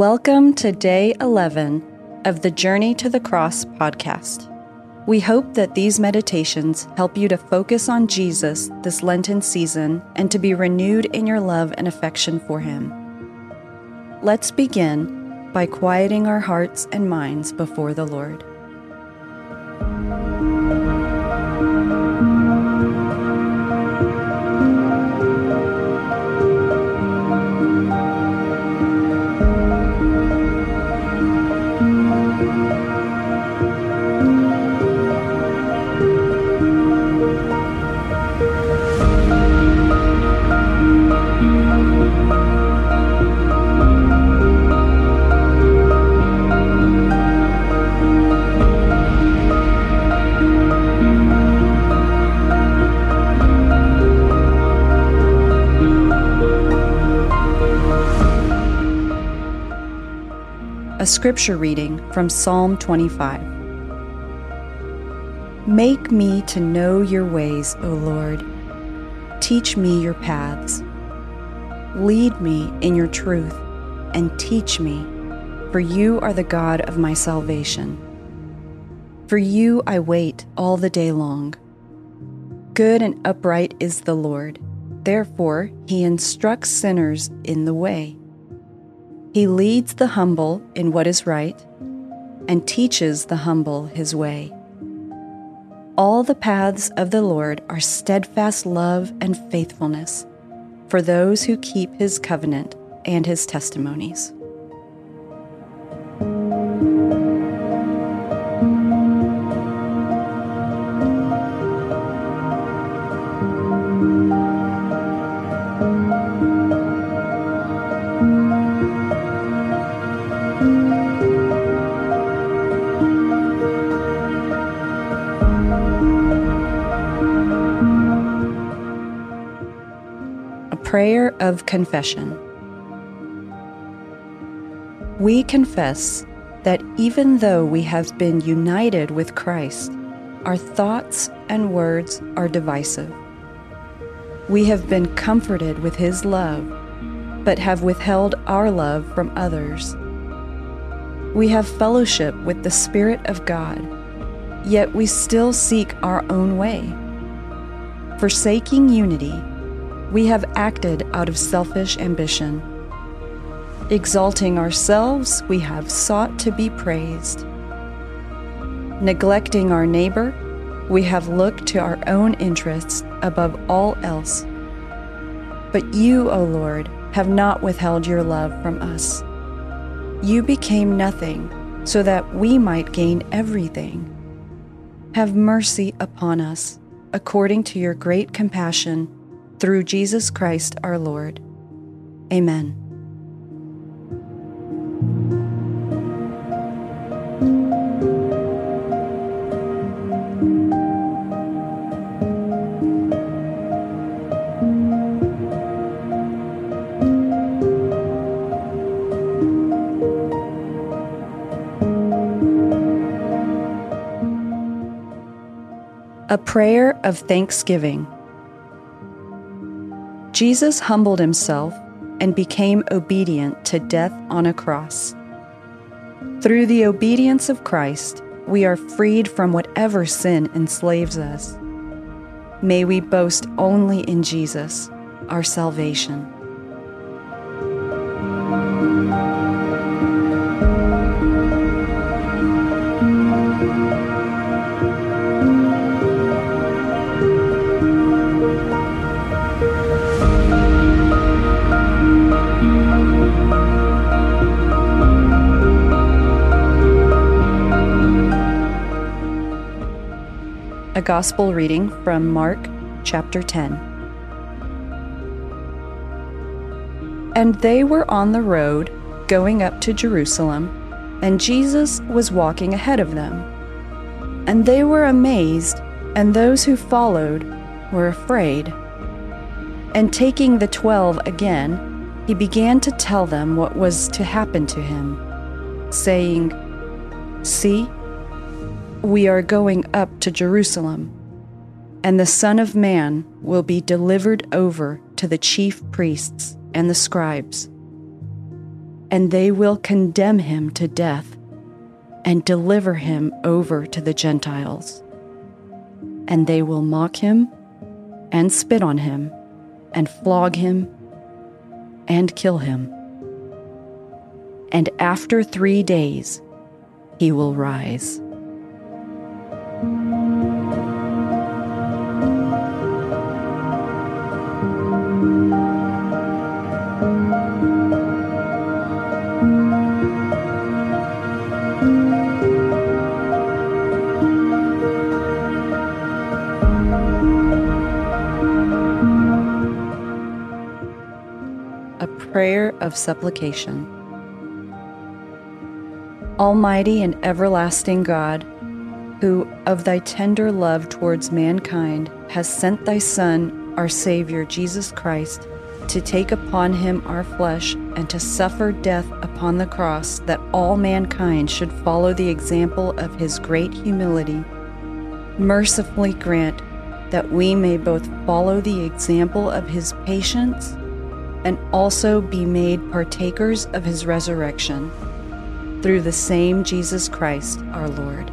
Welcome to day 11 of the Journey to the Cross podcast. We hope that these meditations help you to focus on Jesus this Lenten season and to be renewed in your love and affection for him. Let's begin by quieting our hearts and minds before the Lord. A scripture reading from Psalm 25. Make me to know your ways, O Lord. Teach me your paths. Lead me in your truth and teach me, for you are the God of my salvation. For you I wait all the day long. Good and upright is the Lord, therefore he instructs sinners in the way. He leads the humble in what is right and teaches the humble his way. All the paths of the Lord are steadfast love and faithfulness for those who keep his covenant and his testimonies. A prayer of Confession. We confess that even though we have been united with Christ, our thoughts and words are divisive. We have been comforted with His love, but have withheld our love from others. We have fellowship with the Spirit of God, yet we still seek our own way. Forsaking unity, we have acted out of selfish ambition. Exalting ourselves, we have sought to be praised. Neglecting our neighbor, we have looked to our own interests above all else. But you, O Lord, have not withheld your love from us. You became nothing so that we might gain everything. Have mercy upon us, according to your great compassion through Jesus Christ our Lord. Amen. A prayer of thanksgiving. Jesus humbled himself and became obedient to death on a cross. Through the obedience of Christ, we are freed from whatever sin enslaves us. May we boast only in Jesus, our salvation. A Gospel reading from Mark chapter 10. And they were on the road going up to Jerusalem, and Jesus was walking ahead of them. And they were amazed, and those who followed were afraid. And taking the twelve again, he began to tell them what was to happen to him, saying, See, we are going up to Jerusalem, and the Son of Man will be delivered over to the chief priests and the scribes. and they will condemn him to death and deliver him over to the Gentiles. And they will mock him and spit on him and flog him and kill him. And after three days, he will rise. Prayer of supplication. Almighty and everlasting God, who of thy tender love towards mankind has sent thy Son, our Savior, Jesus Christ, to take upon him our flesh and to suffer death upon the cross, that all mankind should follow the example of his great humility, mercifully grant that we may both follow the example of his patience and also be made partakers of his resurrection. Through the same Jesus Christ our Lord.